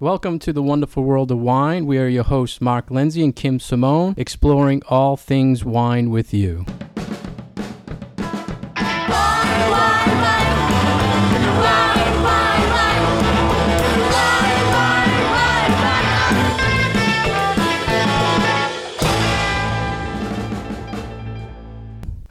Welcome to the wonderful world of wine. We are your hosts, Mark Lindsay and Kim Simone, exploring all things wine with you.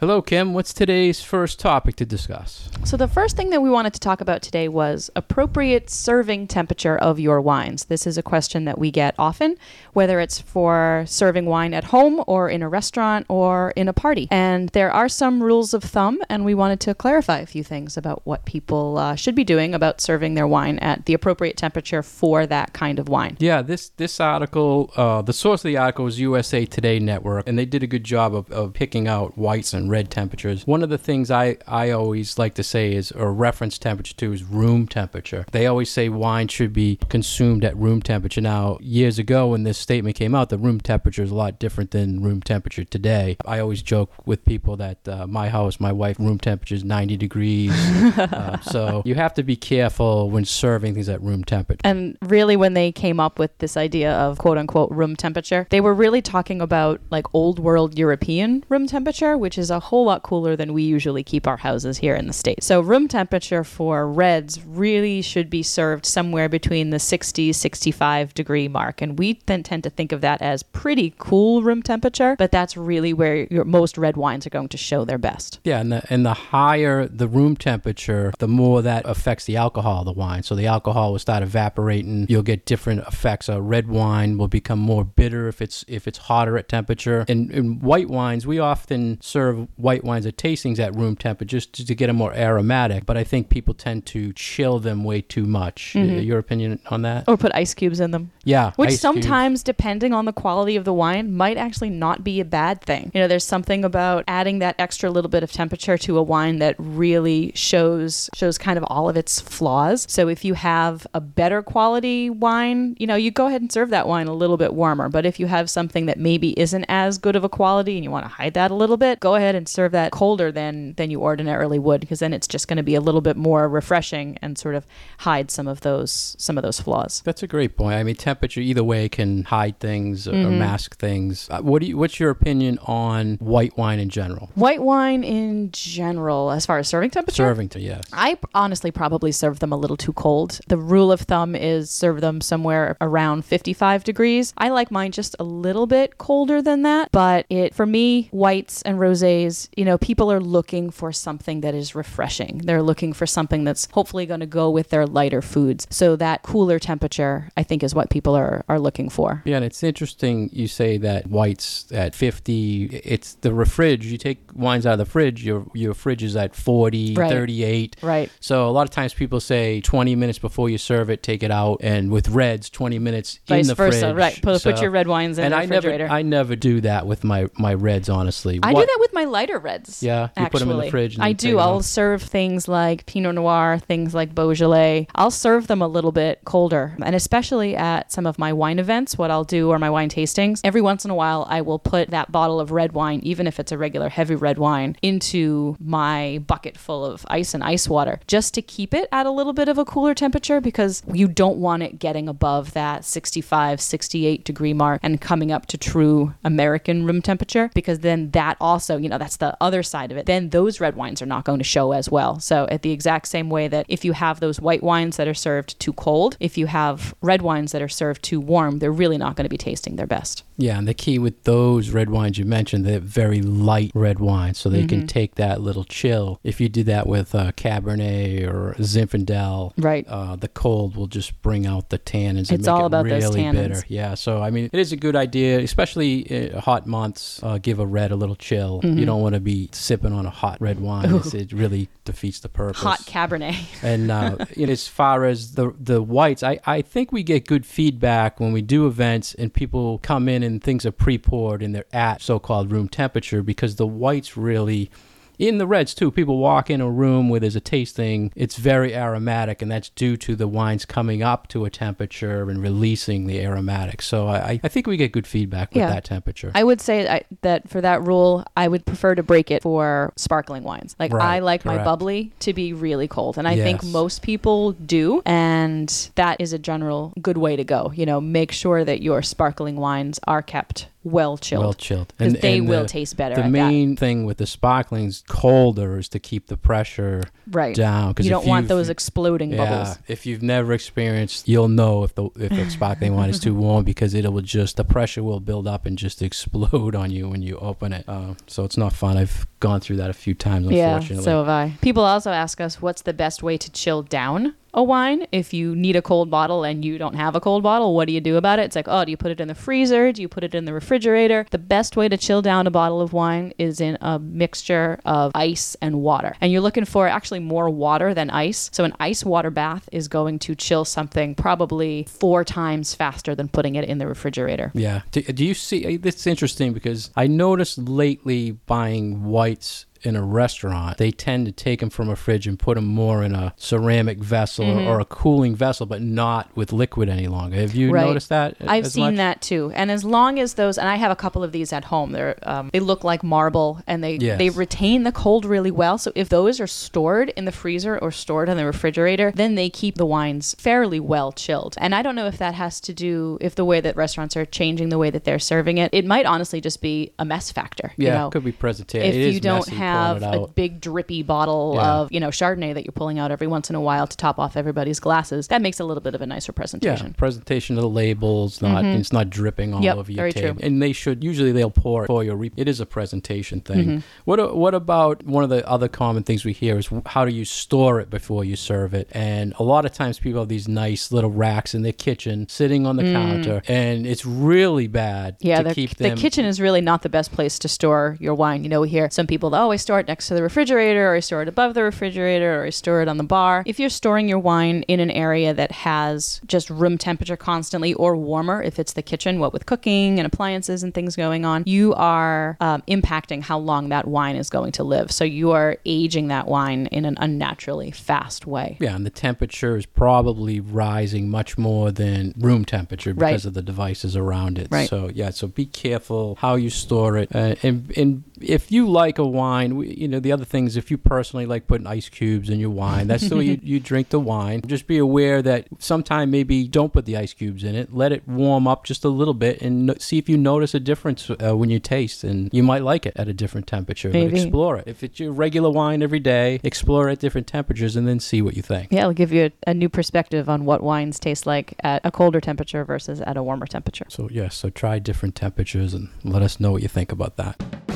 Hello, Kim. What's today's first topic to discuss? So, the first thing that we wanted to talk about today was appropriate serving temperature of your wines. This is a question that we get often, whether it's for serving wine at home or in a restaurant or in a party. And there are some rules of thumb, and we wanted to clarify a few things about what people uh, should be doing about serving their wine at the appropriate temperature for that kind of wine. Yeah, this this article, uh, the source of the article is USA Today Network, and they did a good job of, of picking out whites and red temperatures. One of the things I, I always like to say is, or reference temperature to, is room temperature. They always say wine should be consumed at room temperature. Now, years ago when this statement came out, the room temperature is a lot different than room temperature today. I always joke with people that uh, my house, my wife, room temperature is 90 degrees. uh, so you have to be careful when serving things at room temperature. And really, when they came up with this idea of quote unquote room temperature, they were really talking about like old world European room temperature, which is a whole lot cooler than we usually keep our houses here in the States. So, room temperature for reds really should be served somewhere between the 60, 65 degree mark. And we then tend to think of that as pretty cool room temperature, but that's really where your most red wines are going to show their best. Yeah, and the, and the higher the room temperature, the more that affects the alcohol of the wine. So the alcohol will start evaporating. You'll get different effects. A red wine will become more bitter if it's if it's hotter at temperature. In, in white wines, we often serve white wines at tastings at room temperature just to, to get them more aromatic. But I think people tend to chill them way too much. Mhm. Your opinion on that? Or put ice cubes in them. Yeah, Which ice cubes. sometimes, depending on the quality of the wine, might actually not be a bad thing. You know, there's something about adding that extra little bit of temperature to a wine that really shows shows kind of all of its flaws. So if you have a better quality wine, you know, you go ahead and serve that wine a little bit warmer. But if you have something that maybe isn't as good of a quality and you want to hide that a little bit, go ahead and serve that colder than than you ordinarily would because then it's just going to be a little bit more refreshing and sort of hide some of those some of those flaws. That's a great point. I mean, temperature either way can hide things or, or Mhm. mask things. Uh, what do you, What's your opinion on white wine in general? White wine in general, as far as serving temperature, Serving to yes. I honestly probably serve them a little too cold. The rule of thumb is serve them somewhere around 55 degrees. I like mine just a little bit colder than that, but it for me, whites and rosés, you know, people are looking for something that is refreshing. They're looking for something that's hopefully going to go with their lighter foods. So that cooler temperature, I think is what people are are looking for. Yeah, and it's interesting you say that whites at 50, it's the refrig. You take wines out of the fridge, your your fridge is at 40, Right. 38. Right. So a lot of times people say 20 minutes before you serve it, take it out. And with reds, 20 minutes in the versa. fridge. Right. Put, put your red wines in and the I refrigerator. never, I never do that with my, my reds, honestly. I What- do that with my lighter reds. Yeah, you put them in the fridge and I do. I'll serve things like Pinot Noir, things like Beaujolais. I'll serve them a little bit colder. And especially at some of my wine events, what I'll do or my wine tastings, every once in a while I will put that bottle of red wine, even if it's a regular heavy red wine, into my bucket full of ice and ice water just to keep it at a little bit of a cooler temperature because you don't want it getting above that 65, 68 degree mark and coming up to true American room temperature because then that also, you know, that's the other side of it. Then those red wines are not going to show as well. So, at the exact same way that if you have those white wines that are served too cold, if you have red wines that are served too warm, they're really not going to be tasting their best. Yeah, and the key with those red wines you mentioned, they're very light red wines, so they can Mhm. take that little chill. If you do that with uh, Cabernet or Zinfandel, Right. uh, the cold will just bring out the tannins. and It's make all it about those tannins. bitter. Yeah, so I mean, it is a good idea, especially in hot months. Uh, give a red a little chill. You Mhm. don't want to be sipping on a hot red wine. It really defeats the purpose. Hot Cabernet. And uh, you know, as far as the the whites, I, I think we get good feedback when we do events and people come in and things are pre poured and they're at so called room temperature because the whites really in the reds too. People walk in a room where there's a tasting, it's very aromatic, and that's due to the wines coming up to a temperature and releasing the aromatics. So I, I think we get good feedback with Yeah. that temperature. I would say I, that for that rule, I would prefer to break it for sparkling wines. Like Right, I like my bubbly to be really cold, and I think most people do, and that is a general good way to go. You know, make sure that your sparkling wines are kept well chilled. well chilled because And- they and will the- taste better. The main thing with the sparklings colder is to keep the pressure right. down because You don't want those exploding yeah, bubbles. if you've never experienced, you'll know if the if the sparkling wine is too warm because it will just the pressure will build up and just explode on you when you open it. Uh, so it's not fun. I've gone through that a few times. unfortunately. Yeah, so have I. People also ask us what's the best way to chill down a wine if you need a cold bottle and you don't have a cold bottle what do you do about it it's like oh do you put it in the freezer do you put it in the refrigerator the best way to chill down a bottle of wine is in a mixture of ice and water and you're looking for actually more water than ice so an ice water bath is going to chill something probably four times faster than putting it in the refrigerator Yeah. Do, do you see? Uh, it's interesting because I noticed lately buying whites in a restaurant, they tend to take them from a fridge and put them more in a ceramic vessel Mm-hmm. or a cooling vessel, but not with liquid any longer. Have you Right. noticed that? I've seen much? that too. And as long as those, and I have a couple of these at home. They're um, they look like marble, and they Yes. they retain the cold really well. So if those are stored in the freezer or stored in the refrigerator, then they keep the wines fairly well chilled. And I don't know if that has to do if the way that restaurants are changing the way that they're serving it. It might honestly just be a mess factor. Yeah, you know? it could be presentation. if It is you don't messy pulling have a big drippy bottle Yeah. of you know Chardonnay that you're pulling out every once in a while to top off everybody's glasses, that makes a little bit of a nicer Yeah, presentation. presentation of the labels, not it's not dripping all Mm-hmm. Yep, over your very true. table. And they should usually they'll pour it for your. Re- It is a presentation thing. Mm-hmm. What what about one of the other common things we hear is how do you store it before you serve it? And a lot of times people have these nice little racks in their kitchen sitting on the counter, and it's really bad Mm. Yeah, to the, keep the kitchen is really not the best place to store your wine. You know, we hear some people, oh, I store it next to the refrigerator, or I store it above the refrigerator, or I store it on the bar. If you're storing your wine in an area that has just room temperature constantly or warmer, if it's the kitchen, what with cooking and appliances and things going on, you are um, impacting how long that wine is going to live. So you are aging that wine in an unnaturally fast way. Yeah, and the temperature is probably rising much more than room temperature Right. because of the devices around it. Right. So yeah, so be careful how you store it, uh, and and if you like a wine, we- you know the other thing is if you personally like putting ice cubes in your wine, that's the way you, you drink the wine. Just be aware that sometime maybe don't put the ice cubes in it. Let it warm up just a little bit and no- see if you notice a difference uh, when you taste, and you might like it at a different temperature. Maybe. But explore it. If it's your regular wine every day, explore at different temperatures and then see what you think. Yeah, it'll give you a, a new perspective on what wines taste like at a colder temperature versus at a warmer temperature. So yeah, so try different temperatures and let us know what you think about that.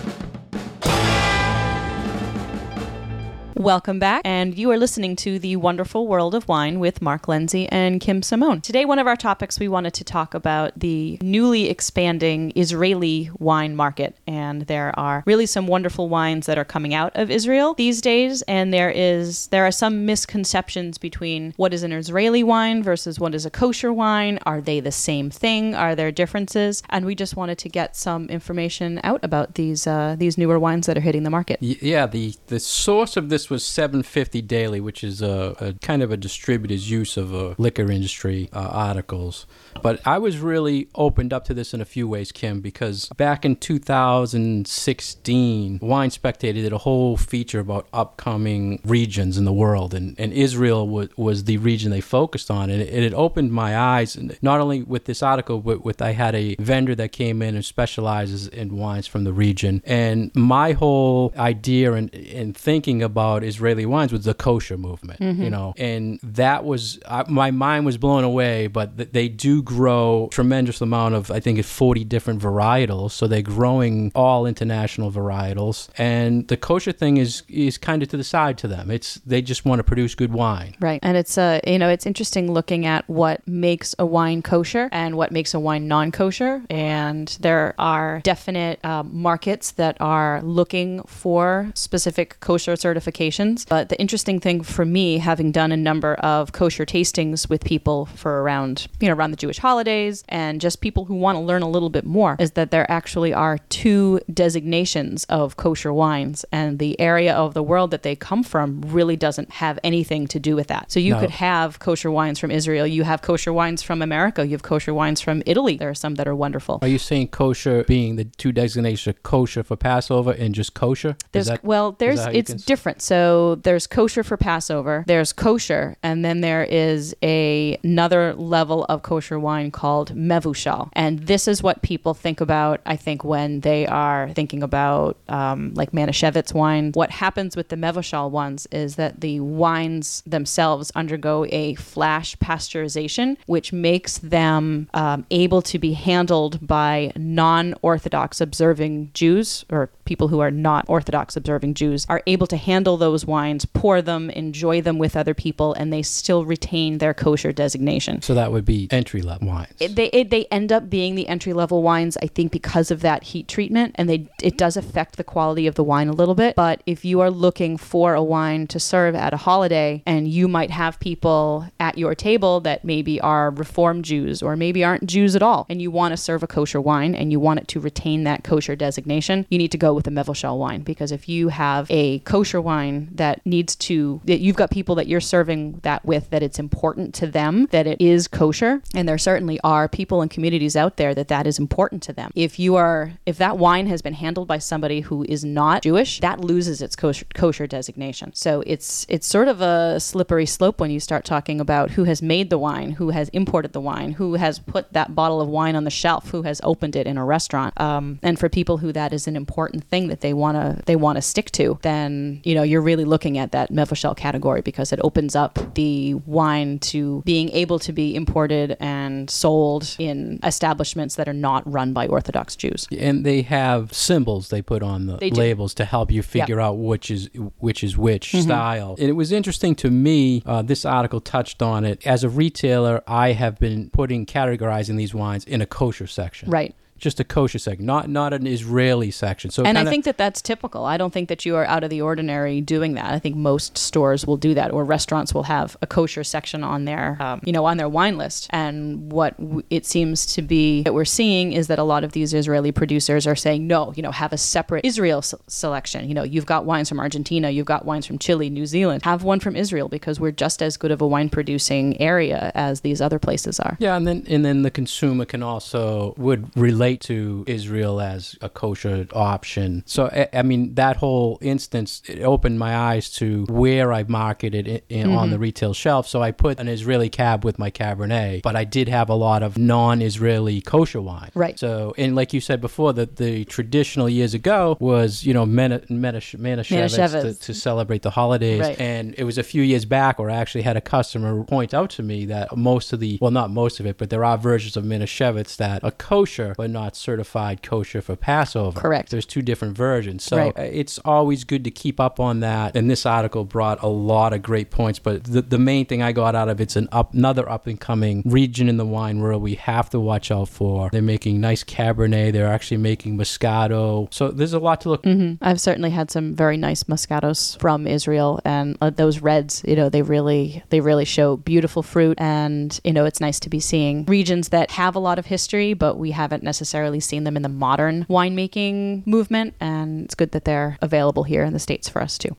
Welcome back, and you are listening to The Wonderful World of Wine with Mark Lindsay and Kim Simone. Today, one of our topics, we wanted to talk about the newly expanding Israeli wine market. And there are really some wonderful wines that are coming out of Israel these days, and there is there are some misconceptions between what is an Israeli wine versus what is a kosher wine. Are they the same thing? Are there differences? And we just wanted to get some information out about these uh, these newer wines that are hitting the market. Yeah, the the source of this was 750 Daily, which is a, a kind of a distributor's use of uh, liquor industry uh, articles. But I was really opened up to this in a few ways, Kim, because back in 2016, Wine Spectator did a whole feature about upcoming regions in the world, and, and Israel was, was the region they focused on, and it, it opened my eyes, and not only with this article, but with I had a vendor that came in and specializes in wines from the region, and my whole idea and in thinking about Israeli wines was the kosher movement, you know, and that was I, my mind was blown away. But th- they do grow tremendous amount of I think it's 40 different varietals, so they're growing all international varietals, and the kosher thing is is kind of to the side to them. It's they just want to produce good wine. Right. And it's uh you know, it's interesting looking at what makes a wine kosher and what makes a wine non-kosher. And there are definite um, markets that are looking for specific kosher certification But the interesting thing for me, having done a number of kosher tastings with people for around, you know, around the Jewish holidays and just people who want to learn a little bit more, is that there actually are two designations of kosher wines, and the area of the world that they come from really doesn't have anything to do with that. So you No. could have kosher wines from Israel, you have kosher wines from America, you have kosher wines from Italy. There are some that are wonderful. Are you saying kosher being the two designations, kosher for Passover and just kosher? Is There's that- well, there's it's different. So there's kosher for Passover. There's kosher, and then there is a another level of kosher wine called mevushal, and this is what people think about. I think when they are thinking about um, like Manischewitz wine, what happens with the mevushal ones is that the wines themselves undergo a flash pasteurization, which makes them um, able to be handled by non-Orthodox observing Jews or people who are not Orthodox observing Jews are able to handle those wines, pour them, enjoy them with other people, and they still retain their kosher designation. so that would be entry level wines. It, they it, they end up being the entry level wines, I think, because of that heat treatment, and they it does affect the quality of the wine a little bit. But if you are looking for a wine to serve at a holiday, and you might have people at your table that maybe are Reform Jews or maybe aren't Jews at all, and you want to serve a kosher wine and you want it to retain that kosher designation, you need to go with a Mevushal wine because if you have a kosher wine that needs to, that you've got people that you're serving that with, that it's important to them that it is kosher, and there certainly are people and communities out there that that is important to them. If you are, if that wine has been handled by somebody who is not Jewish, that loses its kosher, kosher designation. So it's it's sort of a slippery slope when you start talking about who has made the wine, who has imported the wine, who has put that bottle of wine on the shelf, who has opened it in a restaurant. Um, and for people who that is an important thing that they want to they want to stick to, then you know you're really looking at that Mevushal category because it opens up the wine to being able to be imported and sold in establishments that are not run by Orthodox Jews. and they have symbols they put on the labels to help you figure out which is which is which Mm-hmm. style. And it was interesting to me. Uh, this article touched on it. As a retailer, I have been putting categorizing these wines in a kosher section, Right. Just a kosher section, not not an Israeli section. So and I kinda- think that that's typical. I don't think that you are out of the ordinary doing that. I think most stores will do that, or restaurants will have a kosher section on their, um, you know, on their wine list. And what w- it seems to be that we're seeing is that a lot of these Israeli producers are saying, no, you know, have a separate Israel s- selection. You know, you've got wines from Argentina, you've got wines from Chile, New Zealand. Have one from Israel because we're just as good of a wine producing area as these other places are. Yeah, and then and then the consumer can also would relate to Israel as a kosher option. So I, I mean that whole instance it opened my eyes to where I marketed it in, on Mm-hmm. the retail shelf. So I put an Israeli cab with my Cabernet, but I did have a lot of non-Israeli kosher wine. Right. So and like you said before, that the traditional years ago was you know Mena, to, to celebrate the holidays, Right. and it was a few years back where I actually had a customer point out to me that most of the, well, not most of it, but there are versions of Manischewitz that are kosher, but not certified kosher for Passover. Correct. There's two different versions. So Right. uh, it's always good to keep up on that. And this article brought a lot of great points, but the, the main thing I got out of it's an up, another up and coming region in the wine world we have to watch out for. They're making nice Cabernet. They're actually making Moscato. So there's a lot to look hmm I've certainly had some very nice Moscatos from Israel, and uh, those reds, you know, they really they really show beautiful fruit, and you know, it's nice to be seeing regions that have a lot of history, but we haven't necessarily seen them in the modern winemaking movement, and it's good that they're available here in the states for us too.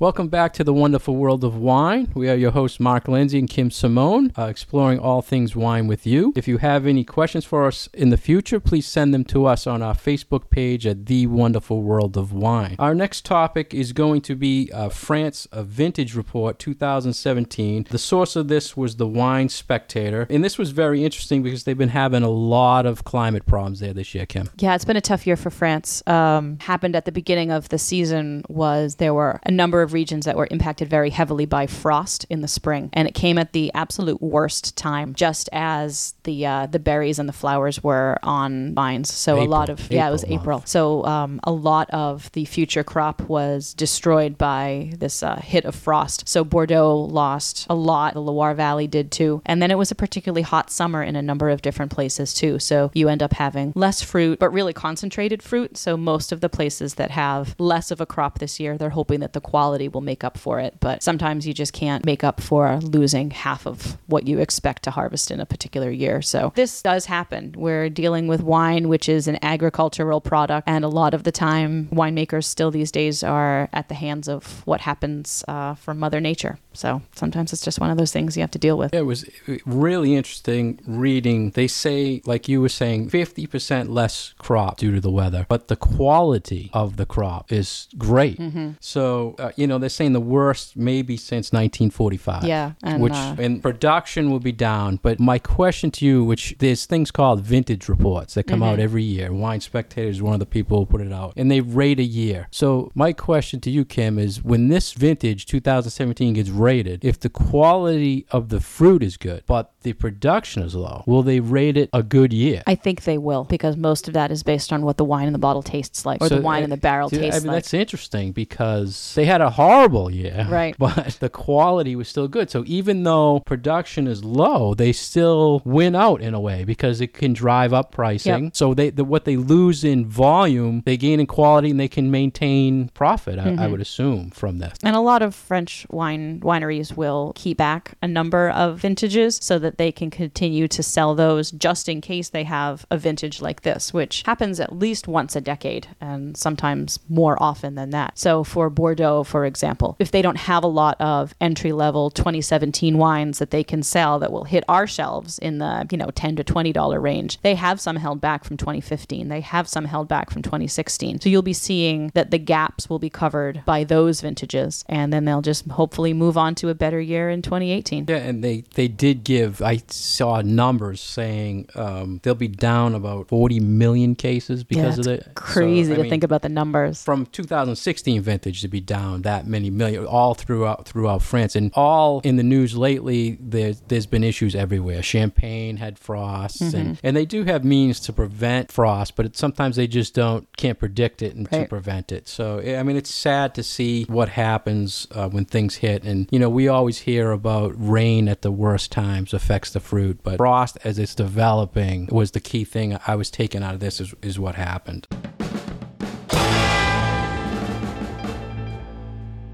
Welcome back to the wonderful world of wine. We are your hosts, Mark Lindsay and Kim Simone, uh, exploring all things wine with you. If you have any questions for us in the future, please send them to us on our Facebook page at The Wonderful World of Wine. Our next topic is going to be uh, France a Vintage Report 2017. The source of this was the Wine Spectator, and this was very interesting because they've been having a lot of climate problems there this year, Kim. Yeah, it's been a tough year for France. Um, happened at the beginning of the season was there were a number of of regions that were impacted very heavily by frost in the spring, and it came at the absolute worst time, just as the uh, the berries and the flowers were on vines. So a lot of yeah, it was April April. So um, a lot of the future crop was destroyed by this uh, hit of frost. So Bordeaux lost a lot. The Loire Valley did too. And then it was a particularly hot summer in a number of different places too. So you end up having less fruit, but really concentrated fruit. So most of the places that have less of a crop this year, they're hoping that the quality will make up for it. But sometimes you just can't make up for losing half of what you expect to harvest in a particular year. So this does happen. We're dealing with wine, which is an agricultural product. And a lot of the time, winemakers still these days are at the hands of what happens uh, from Mother Nature. So sometimes it's just one of those things you have to deal with. It was really interesting reading. They say, like you were saying, 50% less crop due to the weather, but the quality of the crop is great. Mm-hmm. So, uh, you know, they're saying the worst maybe since 1945. Yeah. And, which uh, and production will be down. But my question to you, which there's things called vintage reports that come Mm-hmm. out every year. Wine Spectator is one of the people who put it out, and they rate a year. So my question to you, Kim, is when this vintage 2017 gets rated, if the quality of the fruit is good but the production is low, will they rate it a good year? I think they will because most of that is based on what the wine in the bottle tastes like or So, the wine uh, in the barrel See, tastes I mean, like. that's interesting because they had a horrible year. Right. But the quality was still good. So even though production is low, they still win out in a way because it can drive up pricing. So they the, what they lose in volume, they gain in quality and they can maintain profit, I, Mm-hmm. I would assume, from this. And a lot of French wine wineries will keep back a number of vintages so that they can continue to sell those just in case they have a vintage like this, which happens at least once a decade and sometimes more often than that. So for Bordeaux, for example, if they don't have a lot of entry level 2017 wines that they can sell that will hit our shelves in the, you know, 10 to $20 range, they have some held back from 2015. They have some held back from 2016. So you'll be seeing that the gaps will be covered by those vintages and then they'll just hopefully move on to a better year in 2018. Yeah, and they, they did give, I saw numbers saying um, they'll be down about 40 million cases because yeah, of it's it. Crazy So, to mean, think about the numbers. from 2016 vintage to be down that many million all throughout throughout France and all in the news lately there's there's been issues everywhere champagne had frosts Mm-hmm. and and they do have means to prevent frost but it, sometimes they just don't can't predict it and to prevent it so i mean it's sad to see what happens uh, when things hit and you know we always hear about rain at the worst times affects the fruit but frost as it's developing was the key thing i was taking out of this is, is what happened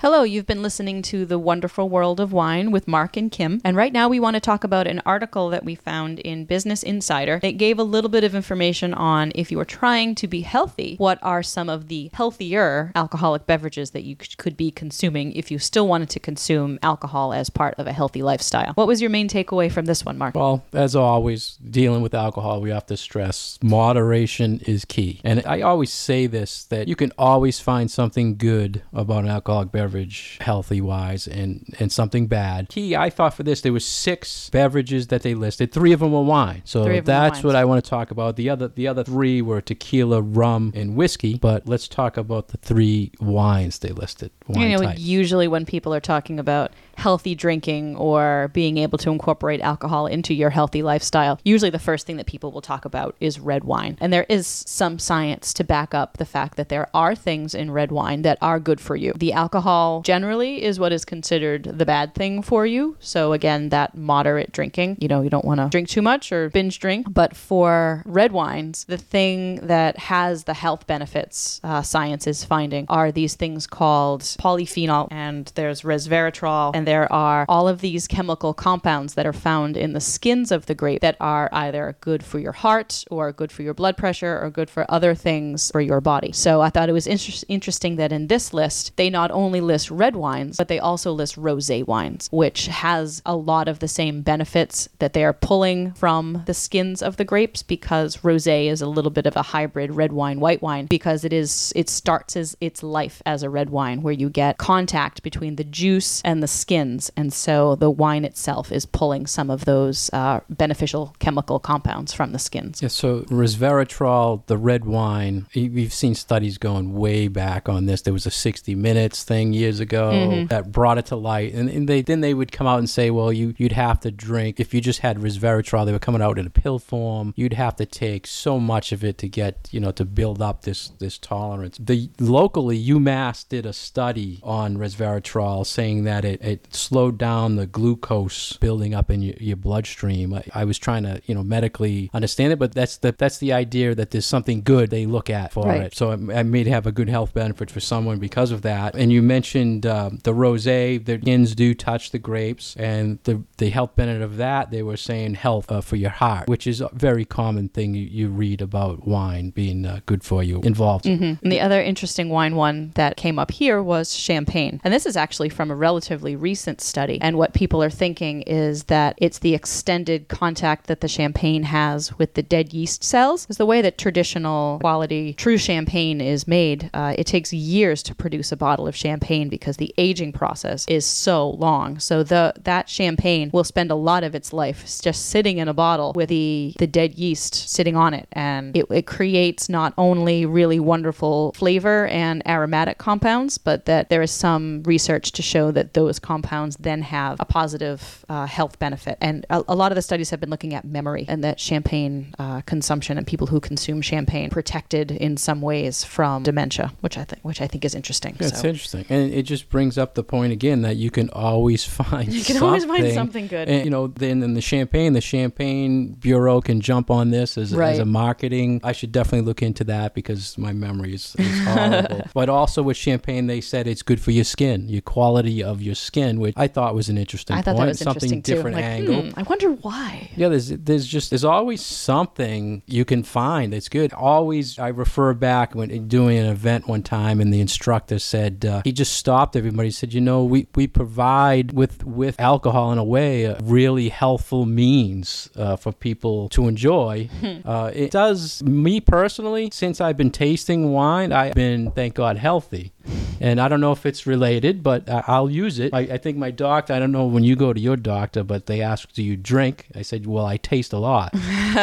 Hello, you've been listening to The Wonderful World of Wine with Mark and Kim. And right now we want to talk about an article that we found in Business Insider. It gave a little bit of information on if you are trying to be healthy, what are some of the healthier alcoholic beverages that you could be consuming if you still wanted to consume alcohol as part of a healthy lifestyle. What was your main takeaway from this one, Mark? Well, as always, dealing with alcohol, we have to stress moderation is key. And I always say this that you can always find something good about an alcoholic beverage, healthy wise, and, and something bad. Key, I thought for this, there was six beverages that they listed. Three of them were wine. So Three of them were that's what I want to talk about. The other the other three were tequila, rum, and whiskey. But let's talk about the three wines they listed. Wine you know, types. usually when people are talking about healthy drinking or being able to incorporate alcohol into your healthy lifestyle, usually the first thing that people will talk about is red wine. And there is some science to back up the fact that there are things in red wine that are good for you. The alcohol generally is what is considered the bad thing for you. So again, that moderate drinking, you know, you don't want to drink too much or binge drink. But for red wines, the thing that has the health benefits uh, science is finding are these things called polyphenol and there's resveratrol and there are all of these chemical compounds that are found in the skins of the grape that are either good for your heart or good for your blood pressure or good for other things for your body. So I thought it was inter- interesting that in this list they not only list red wines but they also list rosé wines which has a lot of the same benefits that they are pulling from the skins of the grapes because rosé is a little bit of a hybrid red wine white wine because it is it starts as its life as a red wine where you get contact between the juice and the skin skins, and so the wine itself is pulling some of those uh, beneficial chemical compounds from the skins. Yeah, so resveratrol, the red wine, we've seen studies going way back on this. There was a 60 Minutes thing years ago Mhm. that brought it to light, and, and they then they would come out and say, well, you you'd have to drink if you just had resveratrol. They were coming out in a pill form. You'd have to take so much of it to get you know to build up this this tolerance. The locally UMass did a study on resveratrol saying that it, it slowed down the glucose building up in your, your bloodstream. I, I was trying to you know medically understand it, but that's the that's the idea that there's something good they look at for Right. it. So it, it may have a good health benefit for someone because of that. And you mentioned um, the rosé. The skins do touch the grapes, and the the health benefit of that they were saying health uh, for your heart, which is a very common thing you, you read about wine being uh, good for you involved. hmm And the other interesting wine one that came up here was champagne. And this is actually from a relatively recent study. And what people are thinking is that it's the extended contact that the champagne has with the dead yeast cells. Is the way that traditional quality true champagne is made. Uh, it takes years to produce a bottle of champagne because the aging process is so long. So the that champagne will spend a lot of its life just sitting in a bottle with the the dead yeast sitting on it, and it, it creates not only really wonderful flavor and aromatic compounds, but that there is some research to show that those compounds then have a positive uh, health benefit. And a, a lot of the studies have been looking at memory and that champagne uh, consumption and people who consume champagne protected in some ways from dementia, which I think which I think is interesting. It's So- interesting, and it just brings up the point again that you can always find You can always find something good. And, you know, then in the champagne, the champagne bureau can jump on this as, as a marketing. I should definitely look into that because my memory is, is horrible. but also with champagne, they said it's good for your skin, your quality of your skin, which I thought was an interesting I thought point. that was something interesting too. different Like, angle. hmm, I wonder why. Yeah, there's there's just there's always something you can find that's good. Always, I refer back when doing an event one time, and the instructor said uh, he just stopped everybody. He said, you know, we, we provide with with alcohol in a way a really healthful means uh, for people to enjoy. uh, it does me personally. Since I've been tasting wine, I've been thank God healthy. And I don't know if it's related, but I- I'll use it. I, I think my doctor, I don't know when you go to your doctor, but they ask, do you drink? I said, well, I taste a lot.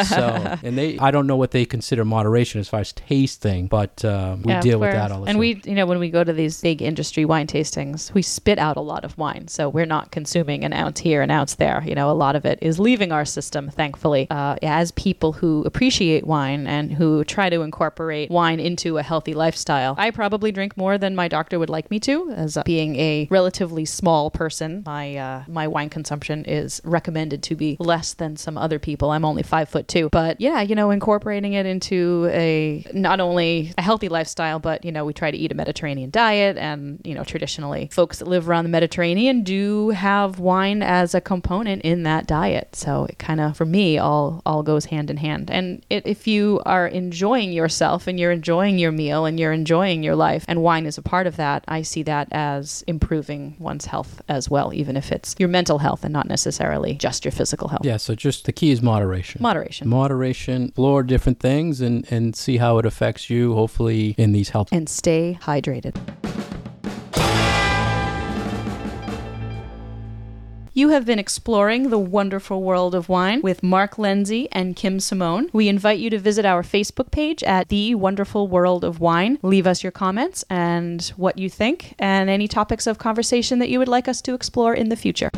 so, and they, I don't know what they consider moderation as far as tasting, but uh, we Yeah, deal with that all the and time. we, you know, when we go to these big industry wine tastings, we spit out a lot of wine. So we're not consuming an ounce here, an ounce there. You know, a lot of it is leaving our system, thankfully. Uh, as people who appreciate wine and who try to incorporate wine into a healthy lifestyle, I probably drink more than my doctor would like me to. As uh, being a relatively small person, my uh, my wine consumption is recommended to be less than some other people. I'm only five foot two, but yeah, you know, incorporating it into a not only a healthy lifestyle, but you know, we try to eat a Mediterranean diet, and you know, traditionally, folks that live around the Mediterranean do have wine as a component in that diet. So it kind of, for me, all all goes hand in hand. And it, if you are enjoying yourself and you're enjoying your meal and you're enjoying your life, and wine is a part of that, I see that as improving one's health as well, even if it's your mental health and not necessarily just your physical health. yeah, so just the key is moderation. Moderation. Moderation, explore different things and, and see how it affects you, hopefully, in these health. and stay hydrated. You have been exploring the wonderful world of wine with Mark Lindsay and Kim Simone. We invite you to visit our Facebook page at The Wonderful World of Wine. Leave us your comments and what you think, and any topics of conversation that you would like us to explore in the future.